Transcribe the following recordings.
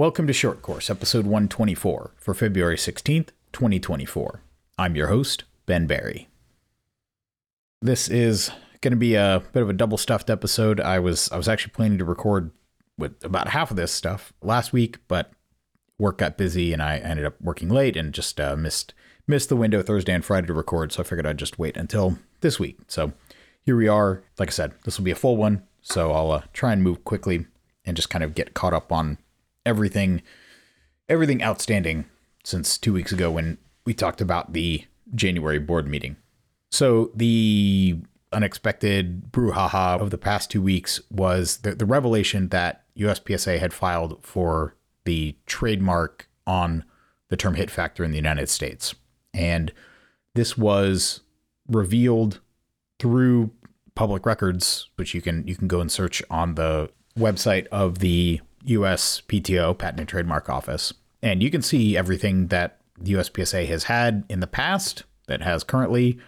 Welcome to Short Course, episode 124 for February 16th, 2024. I'm your host, Ben Barry. This is going to be a bit of a double stuffed episode. I was I was actually planning to record with about half of this stuff last week, but work got busy and I ended up working late and just uh, missed missed the window Thursday and Friday to record, so I figured I'd just wait until this week. So here we are. Like I said, this will be a full one, so I'll uh, try and move quickly and just kind of get caught up on everything everything outstanding since two weeks ago when we talked about the January board meeting. So the unexpected brouhaha of the past two weeks was the, the revelation that USPSA had filed for the trademark on the term hit factor in the United States. And this was revealed through public records, which you can you can go and search on the website of the USPTO, Patent and Trademark Office. And you can see everything that the USPSA has had in the past, that has currently,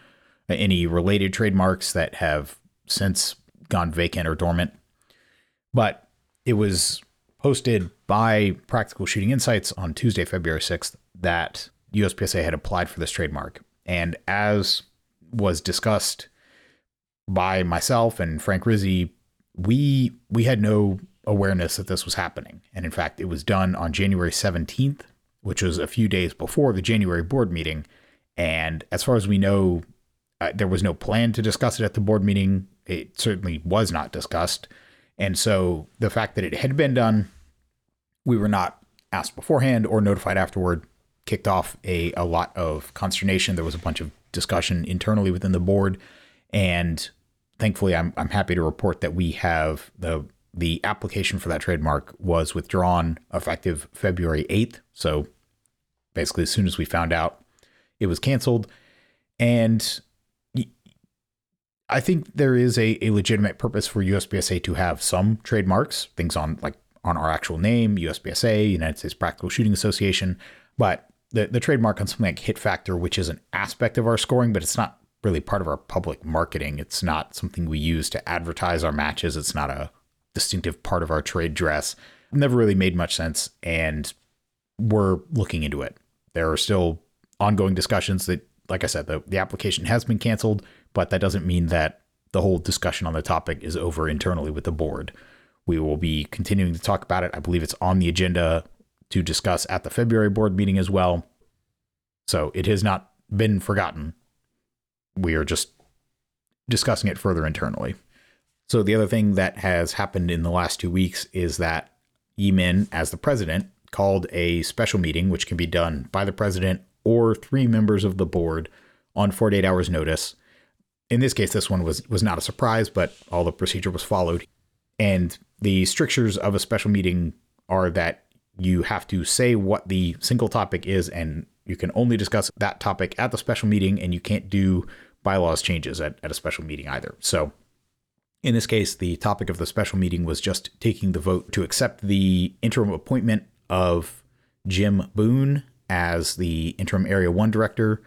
uh, any related trademarks that have since gone vacant or dormant. But it was posted by Practical Shooting Insights on Tuesday, February 6th, that USPSA had applied for this trademark. And as was discussed by myself and Frank Rizzi, we we had no awareness that this was happening. And in fact, it was done on January 17th, which was a few days before the January board meeting. And as far as we know, uh, there was no plan to discuss it at the board meeting. It certainly was not discussed. And so the fact that it had been done, we were not asked beforehand or notified afterward, kicked off a, a lot of consternation. There was a bunch of discussion internally within the board. And thankfully, I'm, I'm happy to report that we have the the application for that trademark was withdrawn effective February 8th. So basically, as soon as we found out it was canceled. And I think there is a, a legitimate purpose for USPSA to have some trademarks, things on like on our actual name, USPSA, United States Practical Shooting Association. But the, the trademark on something like hit factor, which is an aspect of our scoring, but it's not really part of our public marketing. It's not something we use to advertise our matches. It's not a distinctive part of our trade dress. Never really made much sense, and we're looking into it. There are still ongoing discussions that, like I said, the, the application has been canceled, but that doesn't mean that the whole discussion on the topic is over internally with the board. We will be continuing to talk about it. I believe it's on the agenda to discuss at the February board meeting as well. So it has not been forgotten. We are just discussing it further internally. So the other thing that has happened in the last two weeks is that Yamil, as the president, called a special meeting, which can be done by the president or three members of the board on 48 hours notice. In this case, this one was was not a surprise, but all the procedure was followed. And the strictures of a special meeting are that you have to say what the single topic is, and you can only discuss that topic at the special meeting, and you can't do bylaws changes at, at a special meeting either. So in this case, the topic of the special meeting was just taking the vote to accept the interim appointment of Jim Boone as the interim Area 1 director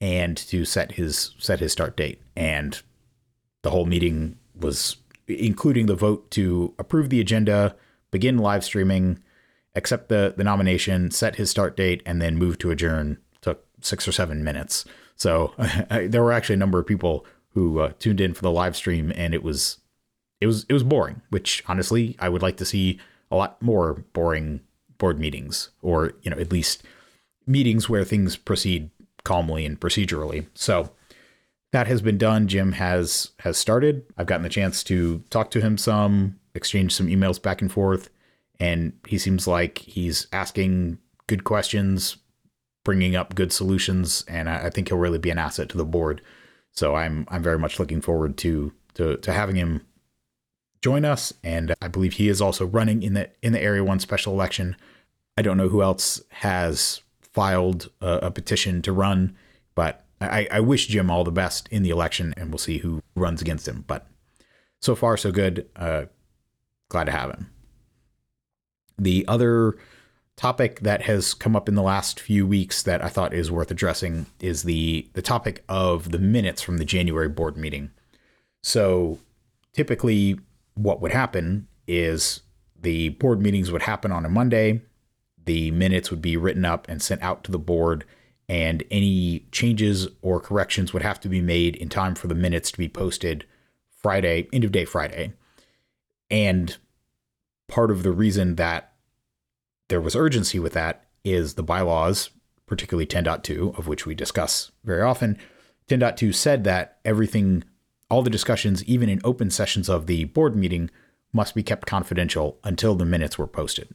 and to set his set his start date. And the whole meeting was including the vote to approve the agenda, begin live streaming, accept the, the nomination, set his start date, and then move to adjourn. Took six or seven minutes. So there were actually a number of people who uh, tuned in for the live stream, and it was it was it was boring. Which honestly, I would like to see a lot more boring board meetings, or you know, at least meetings where things proceed calmly and procedurally. So that has been done. Jim has has started. I've gotten the chance to talk to him some, exchange some emails back and forth, and he seems like he's asking good questions, bringing up good solutions, and I, I think he'll really be an asset to the board. So I'm I'm very much looking forward to to to having him join us. And I believe he is also running in the in the Area One special election. I don't know who else has filed a, a petition to run, but I, I wish Jim all the best in the election, and we'll see who runs against him. But so far, so good. Uh, glad to have him. The other topic that has come up in the last few weeks that I thought is worth addressing is the the topic of the minutes from the January board meeting. So typically what would happen is the board meetings would happen on a Monday the minutes would be written up and sent out to the board, and any changes or corrections would have to be made in time for the minutes to be posted Friday, end of day Friday. And part of the reason that there was urgency with that is the bylaws, particularly 10.2, of which we discuss very often. 10.2 said that everything, all the discussions, even in open sessions of the board meeting, must be kept confidential until the minutes were posted.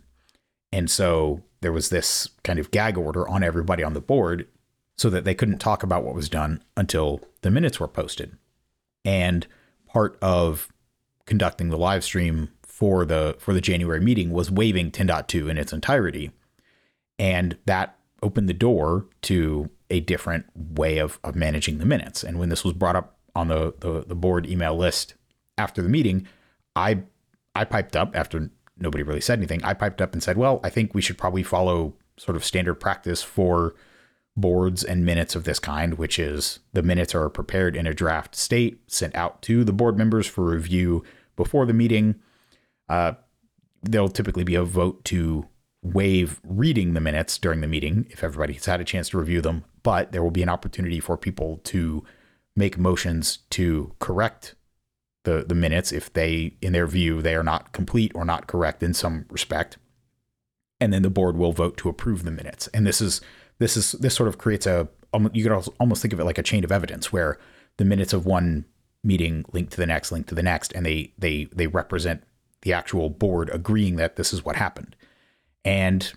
And so there was this kind of gag order on everybody on the board so that they couldn't talk about what was done until the minutes were posted. And part of conducting the live stream for the for the January meeting was waiving 10.2 in its entirety. And that opened the door to a different way of, of managing the minutes. And when this was brought up on the, the, the board email list after the meeting, I I piped up after nobody really said anything. I piped up and said, well, I think we should probably follow sort of standard practice for boards and minutes of this kind, which is the minutes are prepared in a draft state, sent out to the board members for review before the meeting. Uh, there'll typically be a vote to waive reading the minutes during the meeting if everybody's had a chance to review them, but there will be an opportunity for people to make motions to correct the the minutes if they in their view they are not complete or not correct in some respect. And then the board will vote to approve the minutes. And this is this is this sort of creates a you could almost think of it like a chain of evidence where the minutes of one meeting link to the next link to the next and they they they represent the actual board agreeing that this is what happened and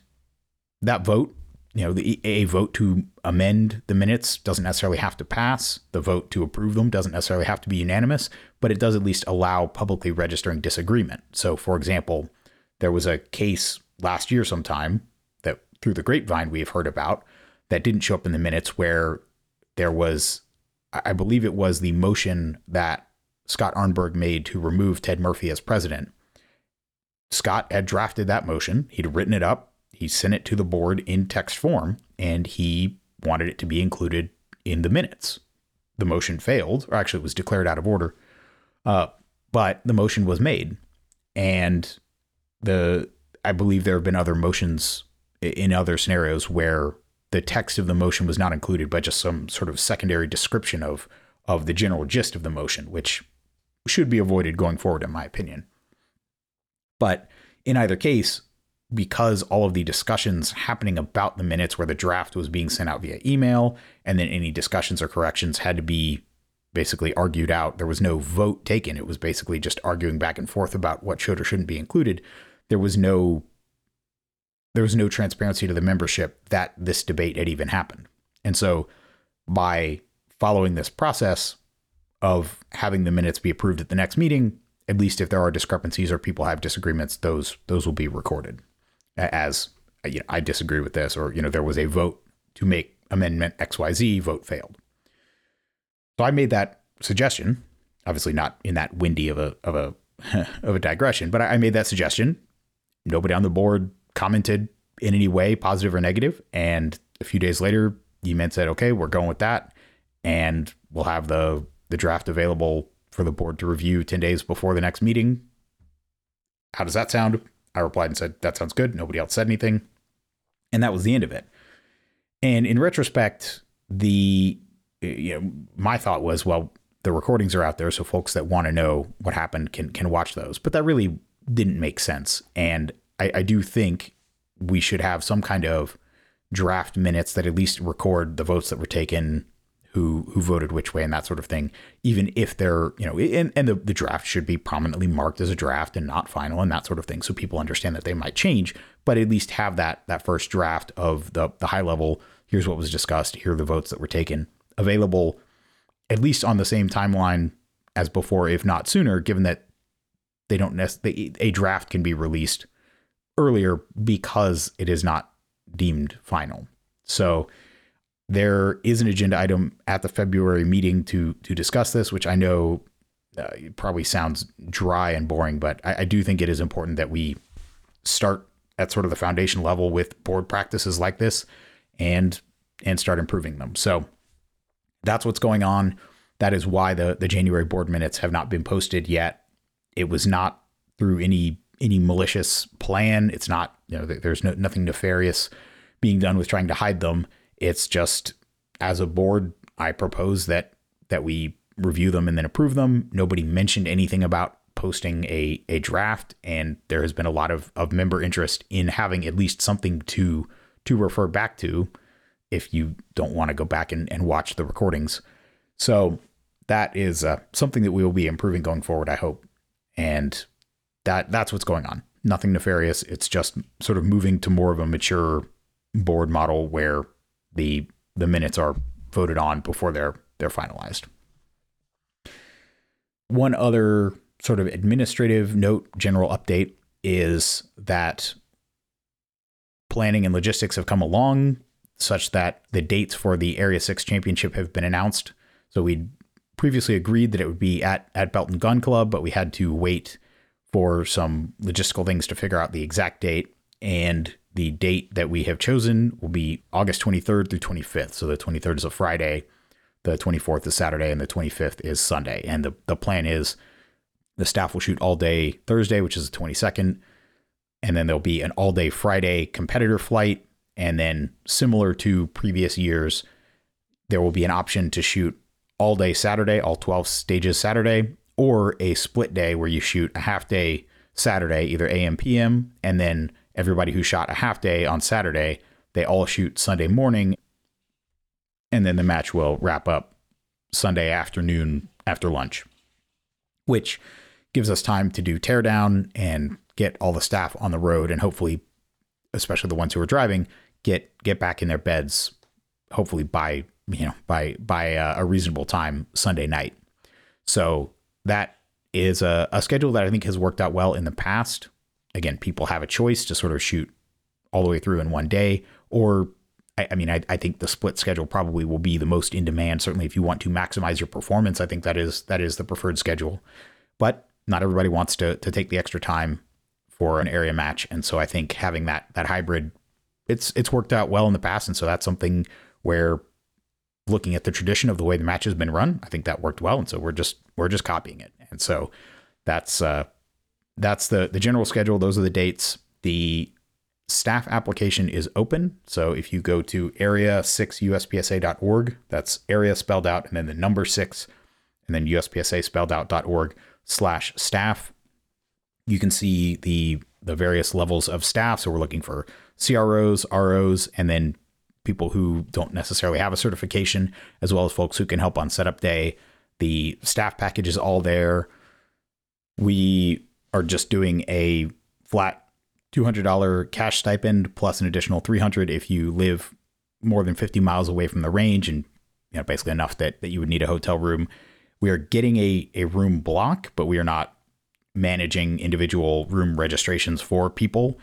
that vote you know, the, a vote to amend the minutes doesn't necessarily have to pass. The vote to approve them doesn't necessarily have to be unanimous, but it does at least allow publicly registering disagreement. So, for example, there was a case last year sometime that through the grapevine we have heard about that didn't show up in the minutes where there was, I believe it was the motion that Scott Arnberg made to remove Ted Murphy as president. Scott had drafted that motion, he'd written it up, he sent it to the board in text form and he wanted it to be included in the minutes. The motion failed, or actually it was declared out of order. Uh, but the motion was made. And the I believe there have been other motions in other scenarios where the text of the motion was not included, but just some sort of secondary description of of the general gist of the motion, which should be avoided going forward, in my opinion. But in either case, because all of the discussions happening about the minutes where the draft was being sent out via email and then any discussions or corrections had to be basically argued out there was no vote taken. It was basically just arguing back and forth about what should or shouldn't be included. There was no there was no transparency to the membership that this debate had even happened. And so by following this process of having the minutes be approved at the next meeting at least if there are discrepancies or people have disagreements those those will be recorded as you know, I disagree with this, or you know, there was a vote to make amendment XYZ, vote failed. So I made that suggestion, obviously not in that windy of a of a of a digression, but I made that suggestion. Nobody on the board commented in any way, positive or negative. And a few days later, men said, "Okay, we're going with that, and we'll have the the draft available for the board to review ten days before the next meeting." How does that sound? I replied and said, That sounds good. Nobody else said anything. And that was the end of it. And in retrospect, the you know, my thought was, well, the recordings are out there, so folks that want to know what happened can can watch those. But that really didn't make sense. And I, I do think we should have some kind of draft minutes that at least record the votes that were taken, who who voted which way and that sort of thing even if they're you know and, and the, the draft should be prominently marked as a draft and not final and that sort of thing so people understand that they might change but at least have that that first draft of the the high level here's what was discussed here are the votes that were taken available at least on the same timeline as before if not sooner given that they don't necessarily a draft can be released earlier because it is not deemed final. So there is an agenda item at the February meeting to to discuss this, which I know uh, probably sounds dry and boring, but I, I do think it is important that we start at sort of the foundation level with board practices like this and and start improving them. So that's what's going on. That is why the the January board minutes have not been posted yet. It was not through any any malicious plan. It's not you know, there's no, nothing nefarious being done with trying to hide them. It's just as a board, I propose that that we review them and then approve them. Nobody mentioned anything about posting a a draft, and there has been a lot of of member interest in having at least something to to refer back to if you don't want to go back and, and watch the recordings. So that is uh, something that we will be improving going forward, I hope. And that that's what's going on. Nothing nefarious. It's just sort of moving to more of a mature board model where the the minutes are voted on before they're they're finalized. One other sort of administrative note, general update is that planning and logistics have come along such that the dates for the Area 6 championship have been announced. So we previously agreed that it would be at, at Belton Gun Club, but we had to wait for some logistical things to figure out the exact date. And the date that we have chosen will be August 23rd through 25th. So the 23rd is a Friday, the 24th is Saturday, and the 25th is Sunday. And the, the plan is the staff will shoot all day Thursday, which is the 22nd. And then there'll be an all day Friday competitor flight. And then, similar to previous years, there will be an option to shoot all day Saturday, all 12 stages Saturday, or a split day where you shoot a half day Saturday, either AM, PM, and then everybody who shot a half day on Saturday, they all shoot Sunday morning, and then the match will wrap up Sunday afternoon after lunch, which gives us time to do teardown and get all the staff on the road, and hopefully, especially the ones who are driving, get get back in their beds, hopefully by you know, by by a, a reasonable time Sunday night. So that is a, a schedule that I think has worked out well in the past. Again, people have a choice to sort of shoot all the way through in one day, or I, I mean, I, I think the split schedule probably will be the most in demand. Certainly, if you want to maximize your performance, I think that is that is the preferred schedule. But not everybody wants to to take the extra time for an area match, and so I think having that that hybrid, it's it's worked out well in the past, and so that's something where looking at the tradition of the way the match has been run, I think that worked well, and so we're just we're just copying it. And so that's uh, that's the the general schedule. Those are the dates. The staff application is open. So if you go to area6uspsa.org, that's area spelled out and then the number six and then uspsa spelled out.org slash staff. You can see the the various levels of staff. So we're looking for CROs, ROs, and then people who don't necessarily have a certification, as well as folks who can help on setup day. The staff package is all there. We are just doing a flat $200 cash stipend plus an additional 300 if you live more than 50 miles away from the range and you know basically enough that, that you would need a hotel room. We are getting a, a room block, but we are not managing individual room registrations for people.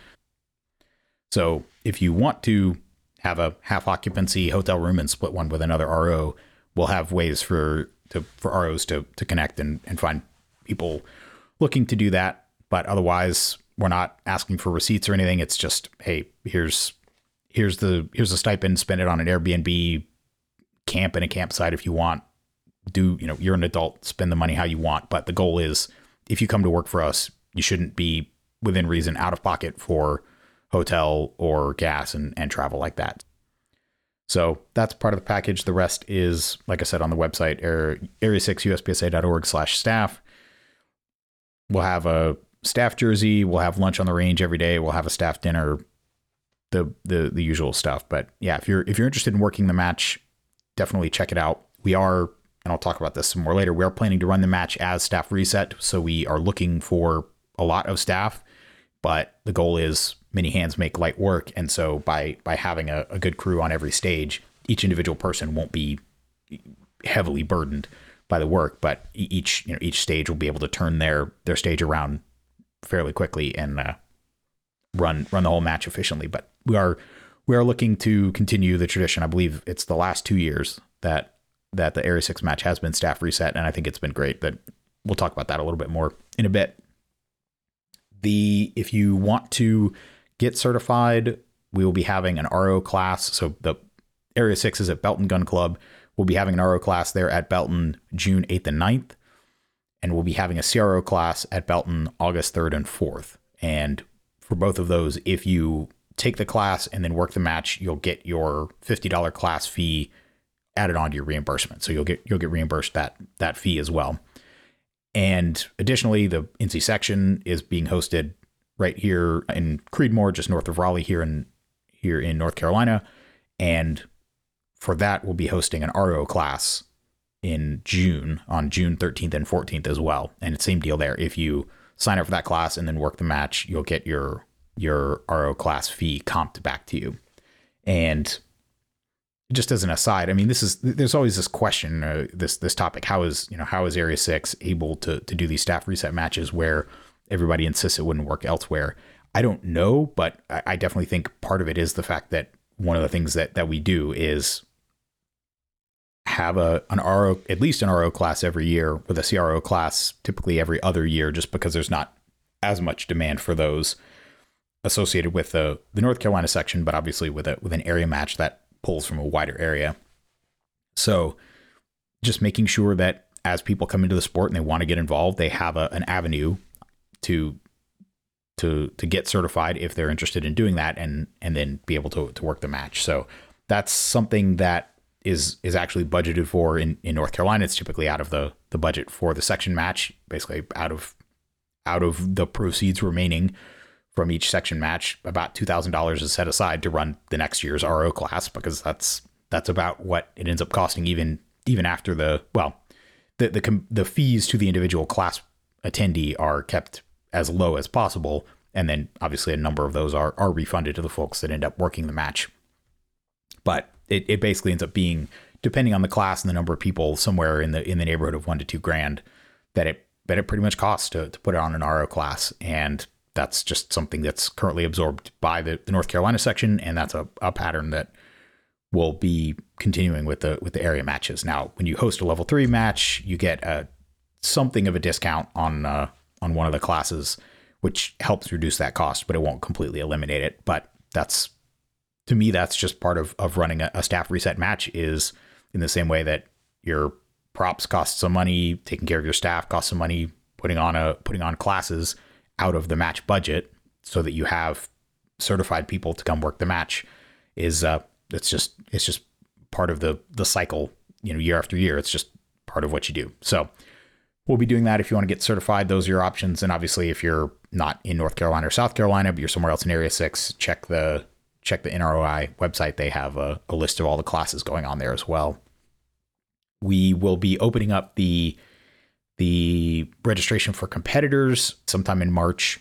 So if you want to have a half occupancy hotel room and split one with another RO, we'll have ways for to for ROs to to connect and, and find people looking to do that. But otherwise, we're not asking for receipts or anything. It's just, hey, here's here's the here's the stipend, spend it on an Airbnb, camp in a campsite if you want. Do you know you're an adult, spend the money how you want. But the goal is if you come to work for us, you shouldn't be within reason out of pocket for hotel or gas and, and travel like that. So that's part of the package. The rest is, like I said, on the website, area6uspsa.org slash staff. We'll have a staff jersey. We'll have lunch on the range every day. We'll have a staff dinner, the, the, the usual stuff. But yeah, if you're, if you're interested in working the match, definitely check it out. We are, and I'll talk about this some more later. We are planning to run the match as staff reset. So we are looking for a lot of staff, but the goal is many hands make light work. And so by by having a, a good crew on every stage, each individual person won't be heavily burdened by the work, but each you know each stage will be able to turn their their stage around fairly quickly and uh, run run the whole match efficiently. But we are we are looking to continue the tradition. I believe it's the last two years that that the Area Six match has been staff reset, and I think it's been great. But we'll talk about that a little bit more in a bit. The if you want to get certified, we will be having an RO class. So the Area 6 is at Belton Gun Club. We'll be having an RO class there at Belton June 8th and 9th. And we'll be having a CRO class at Belton August 3rd and 4th. And for both of those, if you take the class and then work the match, you'll get your $50 class fee added onto your reimbursement. So you'll get you'll get reimbursed that that fee as well. And additionally, the NC section is being hosted right here in Creedmoor, just north of Raleigh, here in here in North Carolina. And for that, we'll be hosting an RO class in June on June 13th and 14th as well. And it's same deal there. If you sign up for that class and then work the match, you'll get your your RO class fee comped back to you. And just as an aside, I mean, this is there's always this question, uh, this this topic: how is you know how is Area Six able to to do these staff reset matches where everybody insists it wouldn't work elsewhere? I don't know, but I, I definitely think part of it is the fact that one of the things that that we do is have a an RO at least an RO class every year with a CRO class typically every other year, just because there's not as much demand for those associated with the the North Carolina section, but obviously with a with an area match that pulls from a wider area. So just making sure that as people come into the sport and they want to get involved, they have a, an avenue to to to get certified if they're interested in doing that and and then be able to to work the match. So that's something that is is actually budgeted for in, in North Carolina. It's typically out of the the budget for the section match, basically out of out of the proceeds remaining from each section match. About two thousand dollars is set aside to run the next year's RO class because that's that's about what it ends up costing even even after the well the the the fees to the individual class attendee are kept as low as possible and then obviously a number of those are are refunded to the folks that end up working the match but it, it basically ends up being depending on the class and the number of people somewhere in the in the neighborhood of one to two grand that it that it pretty much costs to, to put it on an RO class and that's just something that's currently absorbed by the, the North Carolina section and that's a, a pattern that will be continuing with the with the area matches. Now, when you host a level three match, you get a something of a discount on uh, on one of the classes, which helps reduce that cost, but it won't completely eliminate it. But that's to me, that's just part of of running a, a staff reset match. Is in the same way that your props cost some money, taking care of your staff costs some money, putting on a putting on classes out of the match budget, so that you have certified people to come work the match. Is uh, it's just it's just part of the the cycle. You know, year after year, it's just part of what you do. So we'll be doing that if you want to get certified. Those are your options. And obviously, if you're not in North Carolina or South Carolina, but you're somewhere else in Area Six, check the check the NROI website. They have a, a list of all the classes going on there as well. We will be opening up the the registration for competitors sometime in March.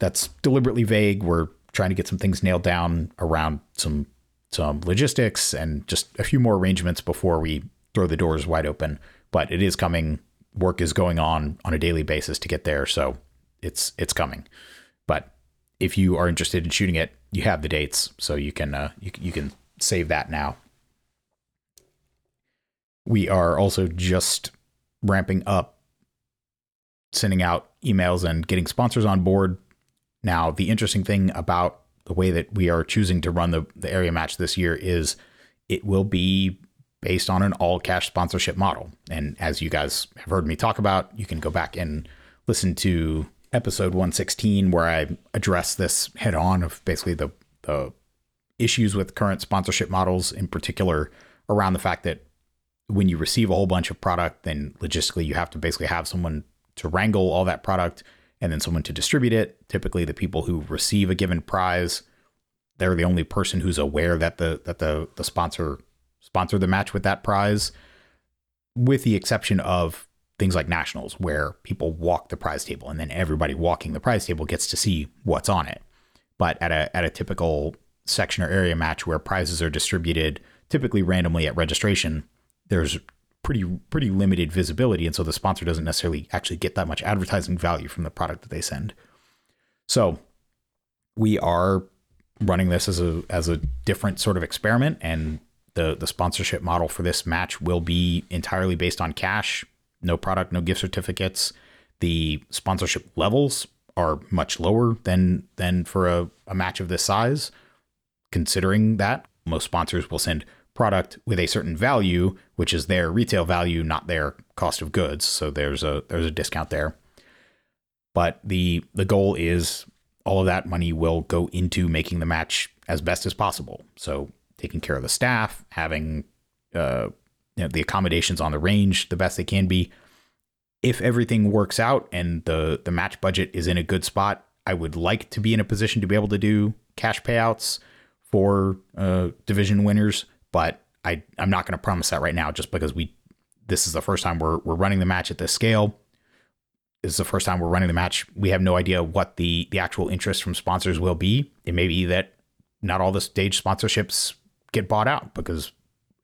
That's deliberately vague. We're trying to get some things nailed down around some some logistics and just a few more arrangements before we throw the doors wide open. But it is coming. Work is going on on a daily basis to get there, so it's it's coming. But if you are interested in shooting it, you have the dates, so you can uh, you you can save that now. We are also just ramping up, sending out emails and getting sponsors on board. Now, the interesting thing about the way that we are choosing to run the, the area match this year is it will be based on an all cash sponsorship model. And as you guys have heard me talk about, you can go back and listen to episode 116 where I address this head on of basically the, the issues with current sponsorship models, in particular around the fact that when you receive a whole bunch of product, then logistically you have to basically have someone to wrangle all that product and then someone to distribute it. Typically, the people who receive a given prize, they're the only person who's aware that the that the the sponsor sponsored the match with that prize, with the exception of things like nationals, where people walk the prize table and then everybody walking the prize table gets to see what's on it. But at a at a typical section or area match where prizes are distributed typically randomly at registration, there's pretty pretty limited visibility, and so the sponsor doesn't necessarily actually get that much advertising value from the product that they send. So we are running this as a as a different sort of experiment, and the the sponsorship model for this match will be entirely based on cash, no product, no gift certificates. The sponsorship levels are much lower than than for a, a match of this size. Considering that most sponsors will send product with a certain value, which is their retail value, not their cost of goods. So there's a there's a discount there. But the the goal is all of that money will go into making the match as best as possible. So taking care of the staff, having uh, you know, the accommodations on the range the best they can be. If everything works out and the the match budget is in a good spot, I would like to be in a position to be able to do cash payouts for uh, division winners, but I I'm not going to promise that right now just because we this is the first time we're we're running the match at this scale. This is the first time we're running the match. We have no idea what the the actual interest from sponsors will be. It may be that not all the stage sponsorships get bought out because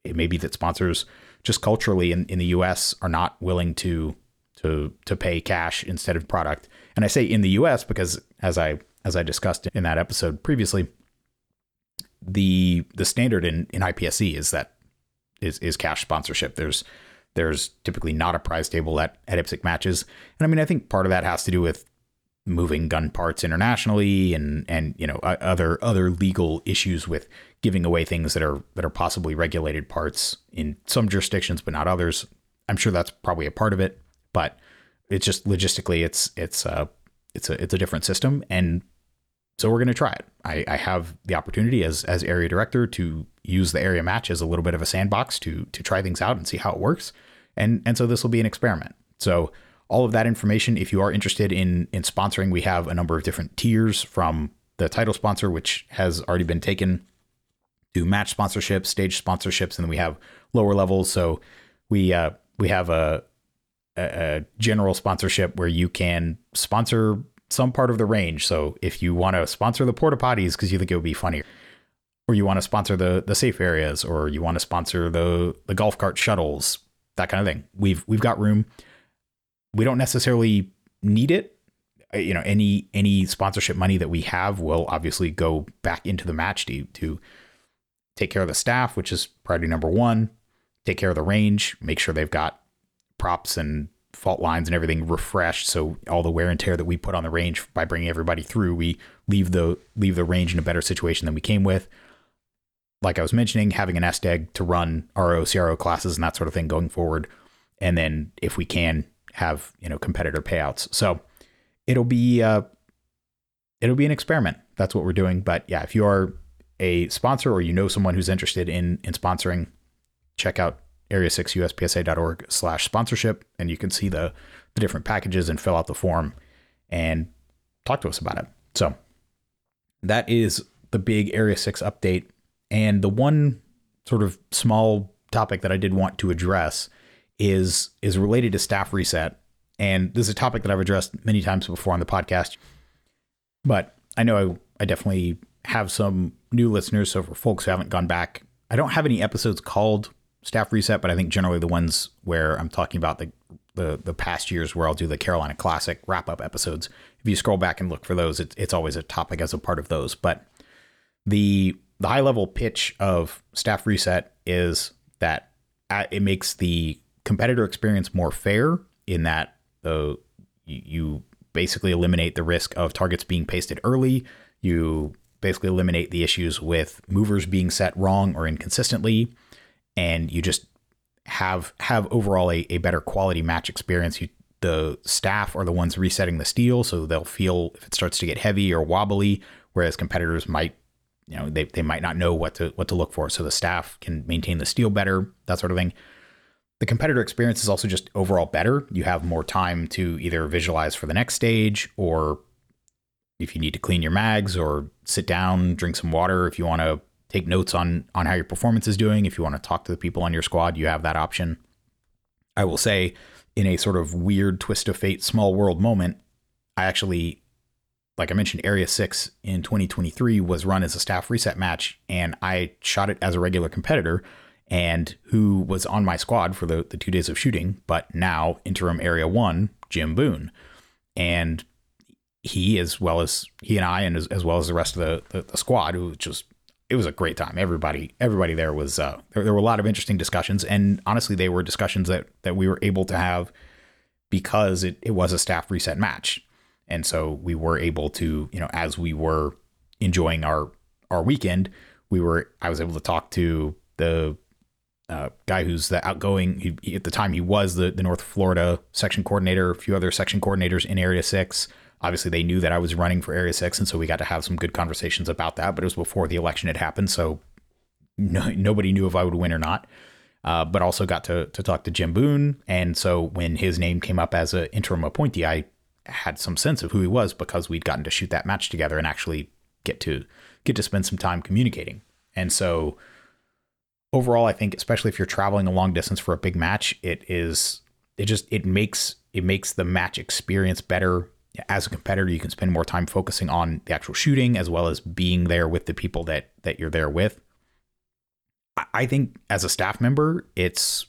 it may be that sponsors just culturally in, in the US are not willing to to to pay cash instead of product. And I say in the US because as I as I discussed in that episode previously, the the standard in, in IPSC is that is is cash sponsorship. There's there's typically not a prize table at, at IPSC matches. And I mean I think part of that has to do with moving gun parts internationally and and you know other other legal issues with giving away things that are that are possibly regulated parts in some jurisdictions but not others. I'm sure that's probably a part of it, but it's just logistically it's it's a uh, it's a it's a different system and so we're going to try it. I, I have the opportunity as as area director to use the area match as a little bit of a sandbox to to try things out and see how it works. And and so this will be an experiment. So all of that information. If you are interested in in sponsoring, we have a number of different tiers from the title sponsor, which has already been taken, to match sponsorships, stage sponsorships, and then we have lower levels. So we uh, we have a, a, general sponsorship where you can sponsor some part of the range. So if you want to sponsor the porta potties because you think it would be funny, or you want to sponsor the the safe areas, or you want to sponsor the the golf cart shuttles, that kind of thing, we've we've got room we don't necessarily need it. You know, any any sponsorship money that we have will obviously go back into the match to to take care of the staff, which is priority number one. Take care of the range, make sure they've got props and fault lines and everything refreshed. So all the wear and tear that we put on the range by bringing everybody through, we leave the leave the range in a better situation than we came with. Like I was mentioning, having an SDEG to run RO, CRO classes and that sort of thing going forward. And then if we can, have you know competitor payouts. So it'll be uh, it'll be an experiment. That's what we're doing. But yeah, if you are a sponsor or you know someone who's interested in in sponsoring, check out area6uspsa.org slash sponsorship and you can see the the different packages and fill out the form and talk to us about it. So that is the big Area 6 update. And the one sort of small topic that I did want to address is is related to staff reset, and this is a topic that I've addressed many times before on the podcast. But I know I, I definitely have some new listeners. So for folks who haven't gone back, I don't have any episodes called staff reset, but I think generally the ones where I'm talking about the the, the past years where I'll do the Carolina Classic wrap up episodes. If you scroll back and look for those, it's, it's always a topic as a part of those. But the the high level pitch of staff reset is that uh, it makes the competitor experience more fair in that uh, you basically eliminate the risk of targets being pasted early. You basically eliminate the issues with movers being set wrong or inconsistently, and you just have have overall a, a better quality match experience. You, the staff are the ones resetting the steel, so they'll feel if it starts to get heavy or wobbly, whereas competitors might, you know, they, they might not know what to what to look for. So the staff can maintain the steel better, that sort of thing the competitor experience is also just overall better. You have more time to either visualize for the next stage or if you need to clean your mags or sit down, drink some water, if you want to take notes on on how your performance is doing, if you want to talk to the people on your squad, you have that option. I will say in a sort of weird twist of fate small world moment, I actually like I mentioned Area 6 in 2023 was run as a staff reset match and I shot it as a regular competitor and who was on my squad for the, the two days of shooting, but now interim area one, Jim Boone. And he, as well as he and I, and as, as well as the rest of the, the, the squad, who just, it was a great time. Everybody, everybody there was, uh, there, there were a lot of interesting discussions. And honestly, they were discussions that, that we were able to have because it, it was a staff reset match. And so we were able to, you know, as we were enjoying our, our weekend, we were, I was able to talk to the uh, guy who's the outgoing. He, at the time, he was the, the North Florida section coordinator. A few other section coordinators in Area Six. Obviously, they knew that I was running for Area 6, and so we got to have some good conversations about that, but it was before the election had happened, so no, nobody knew if I would win or not. Uh, but also got to, to talk to Jim Boone. And so when his name came up as an interim appointee, I had some sense of who he was because we'd gotten to shoot that match together and actually get to get to spend some time communicating. And so overall, I think especially if you're traveling a long distance for a big match, it is it just it makes it makes the match experience better. As a competitor you can spend more time focusing on the actual shooting as well as being there with the people that that you're there with. I think as a staff member it's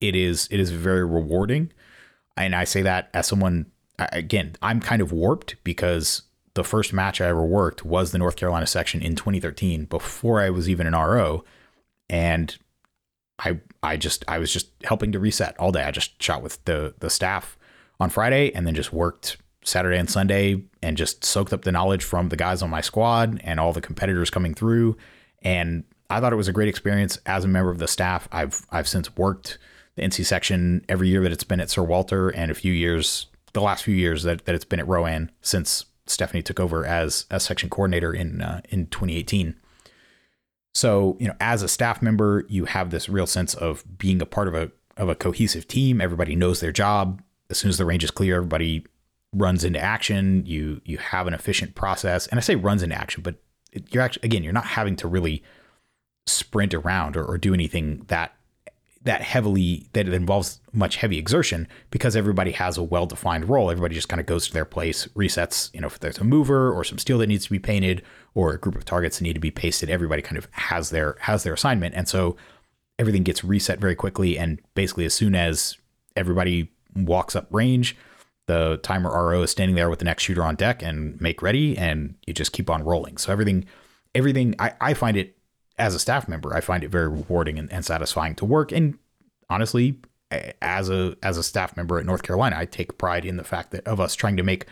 it is it is very rewarding. And i say that as someone again i'm kind of warped because the first match i ever worked was the north carolina section in 2013 before i was even an ro and i i just i was just helping to reset all day i just shot with the the staff on Friday and then just worked Saturday and Sunday and just soaked up the knowledge from the guys on my squad and all the competitors coming through. And I thought it was a great experience as a member of the staff. I've I've since worked the NC section every year that it's been at Sir Walter and a few years the last few years that, that it's been at Rowan since Stephanie took over as as section coordinator in uh, in 2018. So, you know, as a staff member, you have this real sense of being a part of a of a cohesive team. Everybody knows their job as soon as the range is clear, everybody runs into action. You you have an efficient process, and I say runs into action, but you're actually again you're not having to really sprint around or, or do anything that that heavily that involves much heavy exertion because everybody has a well-defined role. Everybody just kind of goes to their place, resets. You know, if there's a mover or some steel that needs to be painted or a group of targets that need to be pasted, everybody kind of has their has their assignment, and so everything gets reset very quickly. And basically, as soon as everybody walks up range. The timer RO is standing there with the next shooter on deck and make ready, and you just keep on rolling. So everything, everything, I, I find it as a staff member, I find it very rewarding and, and satisfying to work. And honestly, as a as a staff member at North Carolina, I take pride in the fact that of us trying to make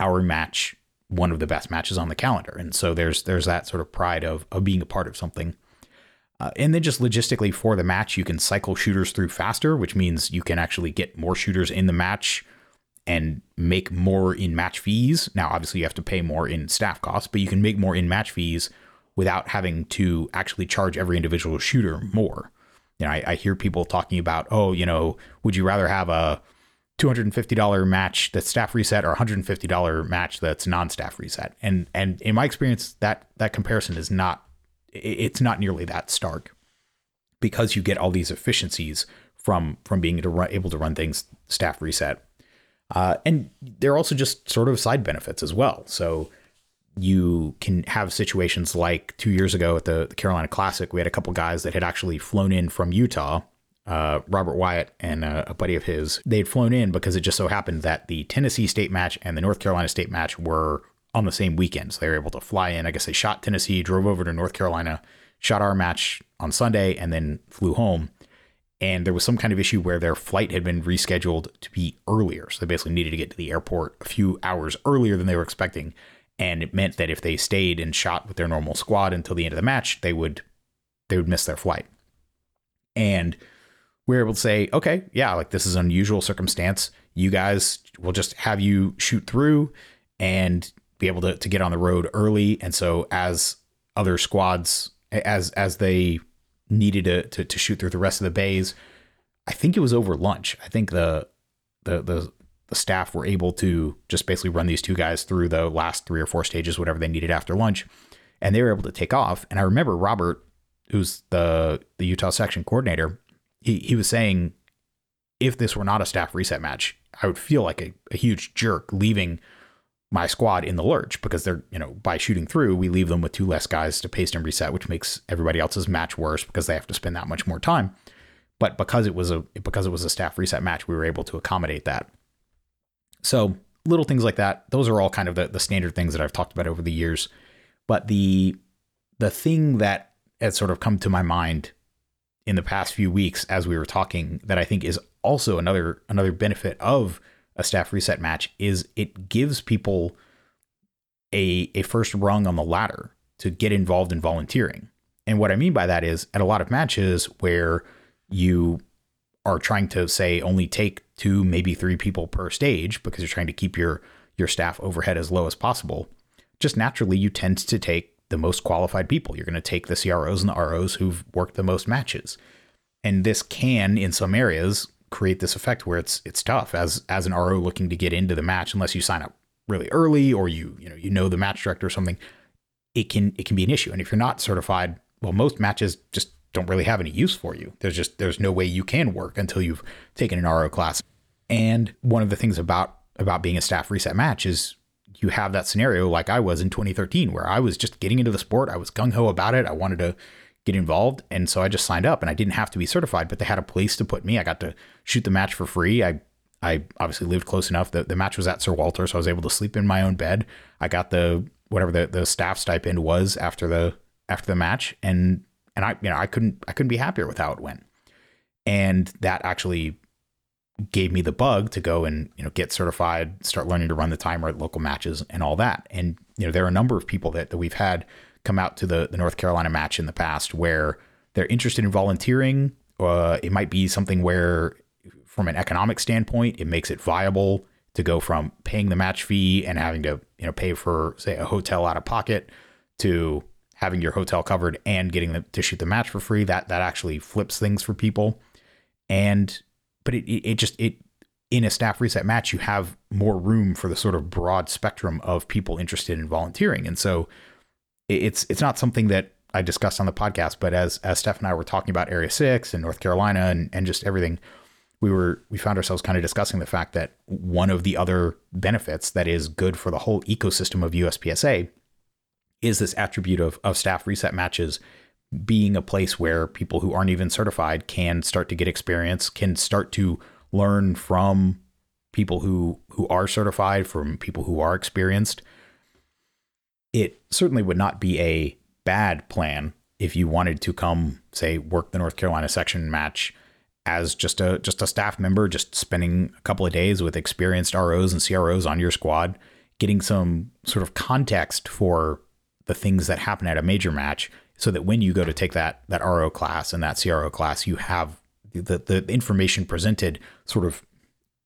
our match one of the best matches on the calendar. And so there's there's that sort of pride of of being a part of something uh, and then just logistically for the match, you can cycle shooters through faster, which means you can actually get more shooters in the match and make more in match fees. Now, obviously, you have to pay more in staff costs, but you can make more in match fees without having to actually charge every individual shooter more. You know, I, I hear people talking about, oh, you know, would you rather have a $250 match that's staff reset or a $150 match that's non-staff reset? And and in my experience, that that comparison is not it's not nearly that stark because you get all these efficiencies from from being able to run, able to run things staff reset. Uh, and they're also just sort of side benefits as well. So you can have situations like two years ago at the, the Carolina Classic, we had a couple guys that had actually flown in from Utah. Uh, Robert Wyatt and a, a buddy of his, they'd flown in because it just so happened that the Tennessee state match and the North Carolina state match were on the same weekend. So they were able to fly in. I guess they shot Tennessee, drove over to North Carolina, shot our match on Sunday, and then flew home. And there was some kind of issue where their flight had been rescheduled to be earlier. So they basically needed to get to the airport a few hours earlier than they were expecting. And it meant that if they stayed and shot with their normal squad until the end of the match, they would they would miss their flight. And we were able to say, okay, yeah, like this is an unusual circumstance. You guys will just have you shoot through and be able to, to get on the road early. And so as other squads, as as they needed to, to, to shoot through the rest of the bays, I think it was over lunch. I think the the the the staff were able to just basically run these two guys through the last three or four stages, whatever they needed after lunch, and they were able to take off. And I remember Robert, who's the the Utah section coordinator, he he was saying, if this were not a staff reset match, I would feel like a, a huge jerk leaving my squad in the lurch because they're, you know, by shooting through, we leave them with two less guys to paste and reset, which makes everybody else's match worse because they have to spend that much more time. But because it was a because it was a staff reset match, we were able to accommodate that. So little things like that, those are all kind of the, the standard things that I've talked about over the years. But the the thing that has sort of come to my mind in the past few weeks as we were talking that I think is also another another benefit of a staff reset match is it gives people a, a first rung on the ladder to get involved in volunteering. And what I mean by that is at a lot of matches where you are trying to say only take two, maybe three people per stage because you're trying to keep your your staff overhead as low as possible, just naturally you tend to take the most qualified people. You're going to take the CROs and the ROs who've worked the most matches. And this can, in some areas, create this effect where it's it's tough as as an RO looking to get into the match unless you sign up really early or you you know you know the match director or something. It can it can be an issue. And if you're not certified, well, most matches just don't really have any use for you. There's just there's no way you can work until you've taken an RO class. And one of the things about about being a staff reset match is you have that scenario like I was in 2013 where I was just getting into the sport. I was gung ho about it. I wanted to get involved. And so I just signed up and I didn't have to be certified, but they had a place to put me. I got to shoot the match for free. I I obviously lived close enough. The, the match was at Sir Walter, so I was able to sleep in my own bed. I got the whatever the, the staff stipend was after the after the match. And and I you know I couldn't I couldn't be happier with how it went. And that actually gave me the bug to go and you know get certified, start learning to run the timer at local matches and all that. And you know there are a number of people that, that we've had come out to the, the North Carolina match in the past where they're interested in volunteering. Uh, it might be something where, from an economic standpoint, it makes it viable to go from paying the match fee and having to you know pay for say a hotel out of pocket to having your hotel covered and getting the, to shoot the match for free. That that actually flips things for people. And but it it just it in a staff reset match you have more room for the sort of broad spectrum of people interested in volunteering. And so it's it's not something that I discussed on the podcast, but as as Steph and I were talking about Area Six and North Carolina and and just everything, we were we found ourselves kind of discussing the fact that one of the other benefits that is good for the whole ecosystem of USPSA is this attribute of of staff reset matches being a place where people who aren't even certified can start to get experience, can start to learn from people who who are certified, from people who are experienced? It certainly would not be a bad plan if you wanted to come, say, work the North Carolina section match as just a just a staff member, just spending a couple of days with experienced ROs and CROs on your squad, getting some sort of context for the things that happen at a major match, so that when you go to take that that RO class and that CRO class, you have the the information presented sort of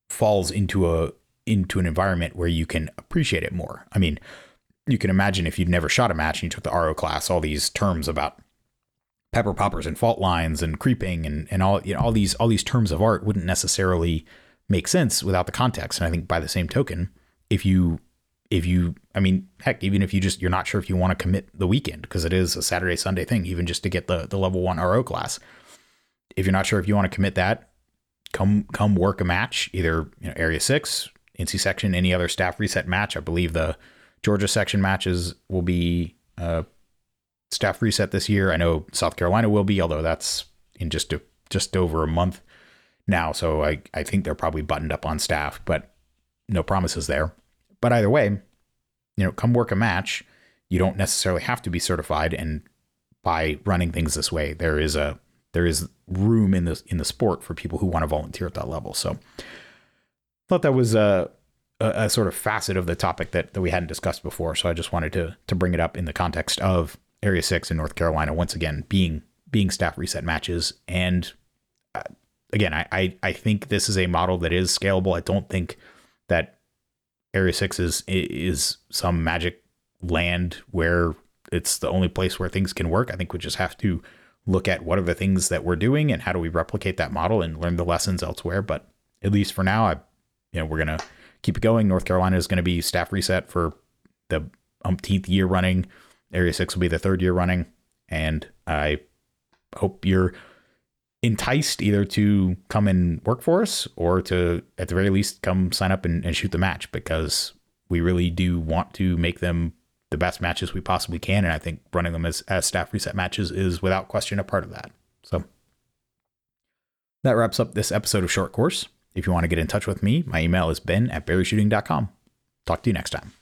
falls into a into an environment where you can appreciate it more. I mean, you can imagine if you'd never shot a match and you took the RO class, all these terms about pepper poppers and fault lines and creeping and, and all you know all these all these terms of art wouldn't necessarily make sense without the context. And I think by the same token, if you if you I mean, heck, even if you just you're not sure if you want to commit the weekend, because it is a Saturday, Sunday thing, even just to get the the level one RO class. If you're not sure if you want to commit that, come come work a match, either you know, area six, NC section, any other staff reset match. I believe the Georgia section matches will be uh, staff reset this year. I know South Carolina will be, although that's in just a, just over a month now. So I, I think they're probably buttoned up on staff, but no promises there. But either way, you know, come work a match. You don't necessarily have to be certified, and by running things this way, there is a there is room in the in the sport for people who want to volunteer at that level. So, I thought that was uh, a, a, sort of facet of the topic that, that we hadn't discussed before. So I just wanted to to bring it up in the context of Area Six in North Carolina once again being being staff reset matches. And uh, again, I, I I think this is a model that is scalable. I don't think that Area Six is is some magic land where it's the only place where things can work. I think we just have to look at what are the things that we're doing and how do we replicate that model and learn the lessons elsewhere. But at least for now, I you know we're gonna keep it going. North Carolina is to be staff reset for the umpteenth year running. Area six will be the third year running, and I hope you're enticed either to come and work for us or to at the very least come sign up and, and shoot the match because we really do want to make them the best matches we possibly can and i think running them as, as staff reset matches is without question a part of that so that wraps up this episode of short course if you want to get in touch with me, my email is ben at berryshooting.com. Talk to you next time.